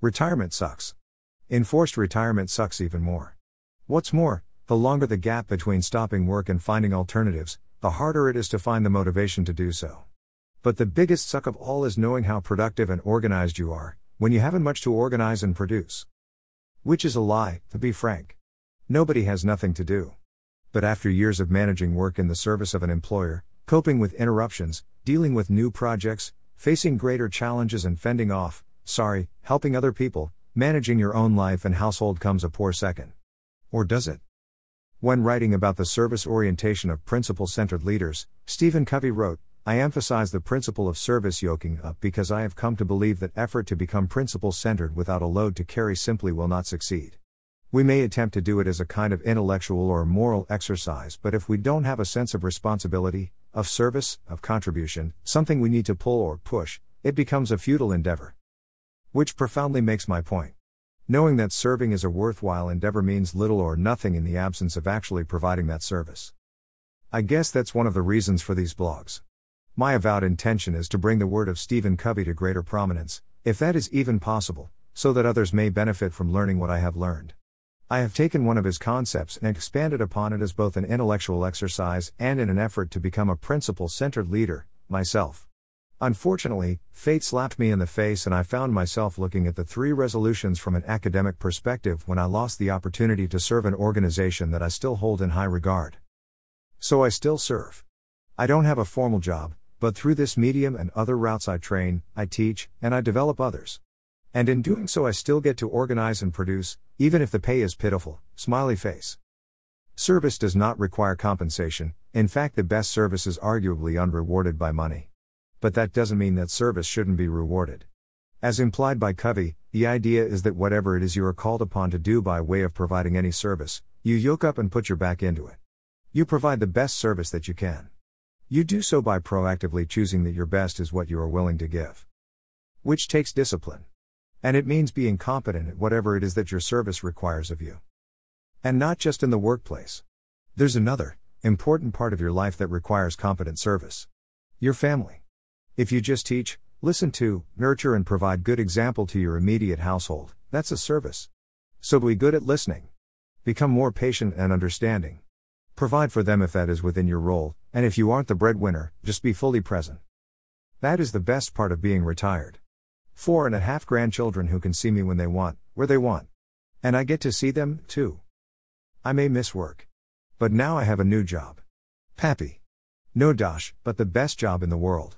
Retirement sucks. Enforced retirement sucks even more. What's more, the longer the gap between stopping work and finding alternatives, the harder it is to find the motivation to do so. But the biggest suck of all is knowing how productive and organized you are, when you haven't much to organize and produce. Which is a lie, to be frank. Nobody has nothing to do. But after years of managing work in the service of an employer, coping with interruptions, dealing with new projects, facing greater challenges and fending off, sorry, helping other people, managing your own life and household comes a poor second. Or does it? When writing about the service orientation of principle centered leaders, Stephen Covey wrote, I emphasize the principle of service yoking up because I have come to believe that effort to become principle centered without a load to carry simply will not succeed. We may attempt to do it as a kind of intellectual or moral exercise, but if we don't have a sense of responsibility, of service, of contribution, something we need to pull or push, it becomes a futile endeavor. Which profoundly makes my point. Knowing that serving is a worthwhile endeavor means little or nothing in the absence of actually providing that service. I guess that's one of the reasons for these blogs. My avowed intention is to bring the word of Stephen Covey to greater prominence, if that is even possible, so that others may benefit from learning what I have learned. I have taken one of his concepts and expanded upon it as both an intellectual exercise and in an effort to become a principle centered leader, myself. Unfortunately, fate slapped me in the face and I found myself looking at the three resolutions from an academic perspective when I lost the opportunity to serve an organization that I still hold in high regard. So I still serve. I don't have a formal job, but through this medium and other routes I train, I teach, and I develop others. And in doing so, I still get to organize and produce, even if the pay is pitiful. Smiley face. Service does not require compensation, in fact, the best service is arguably unrewarded by money. But that doesn't mean that service shouldn't be rewarded. As implied by Covey, the idea is that whatever it is you are called upon to do by way of providing any service, you yoke up and put your back into it. You provide the best service that you can. You do so by proactively choosing that your best is what you are willing to give. Which takes discipline. And it means being competent at whatever it is that your service requires of you. And not just in the workplace. There's another, important part of your life that requires competent service your family. If you just teach, listen to, nurture, and provide good example to your immediate household, that's a service. So be good at listening. Become more patient and understanding. Provide for them if that is within your role, and if you aren't the breadwinner, just be fully present. That is the best part of being retired. Four and a half grandchildren who can see me when they want, where they want. And I get to see them, too. I may miss work. But now I have a new job. Pappy. No dosh, but the best job in the world.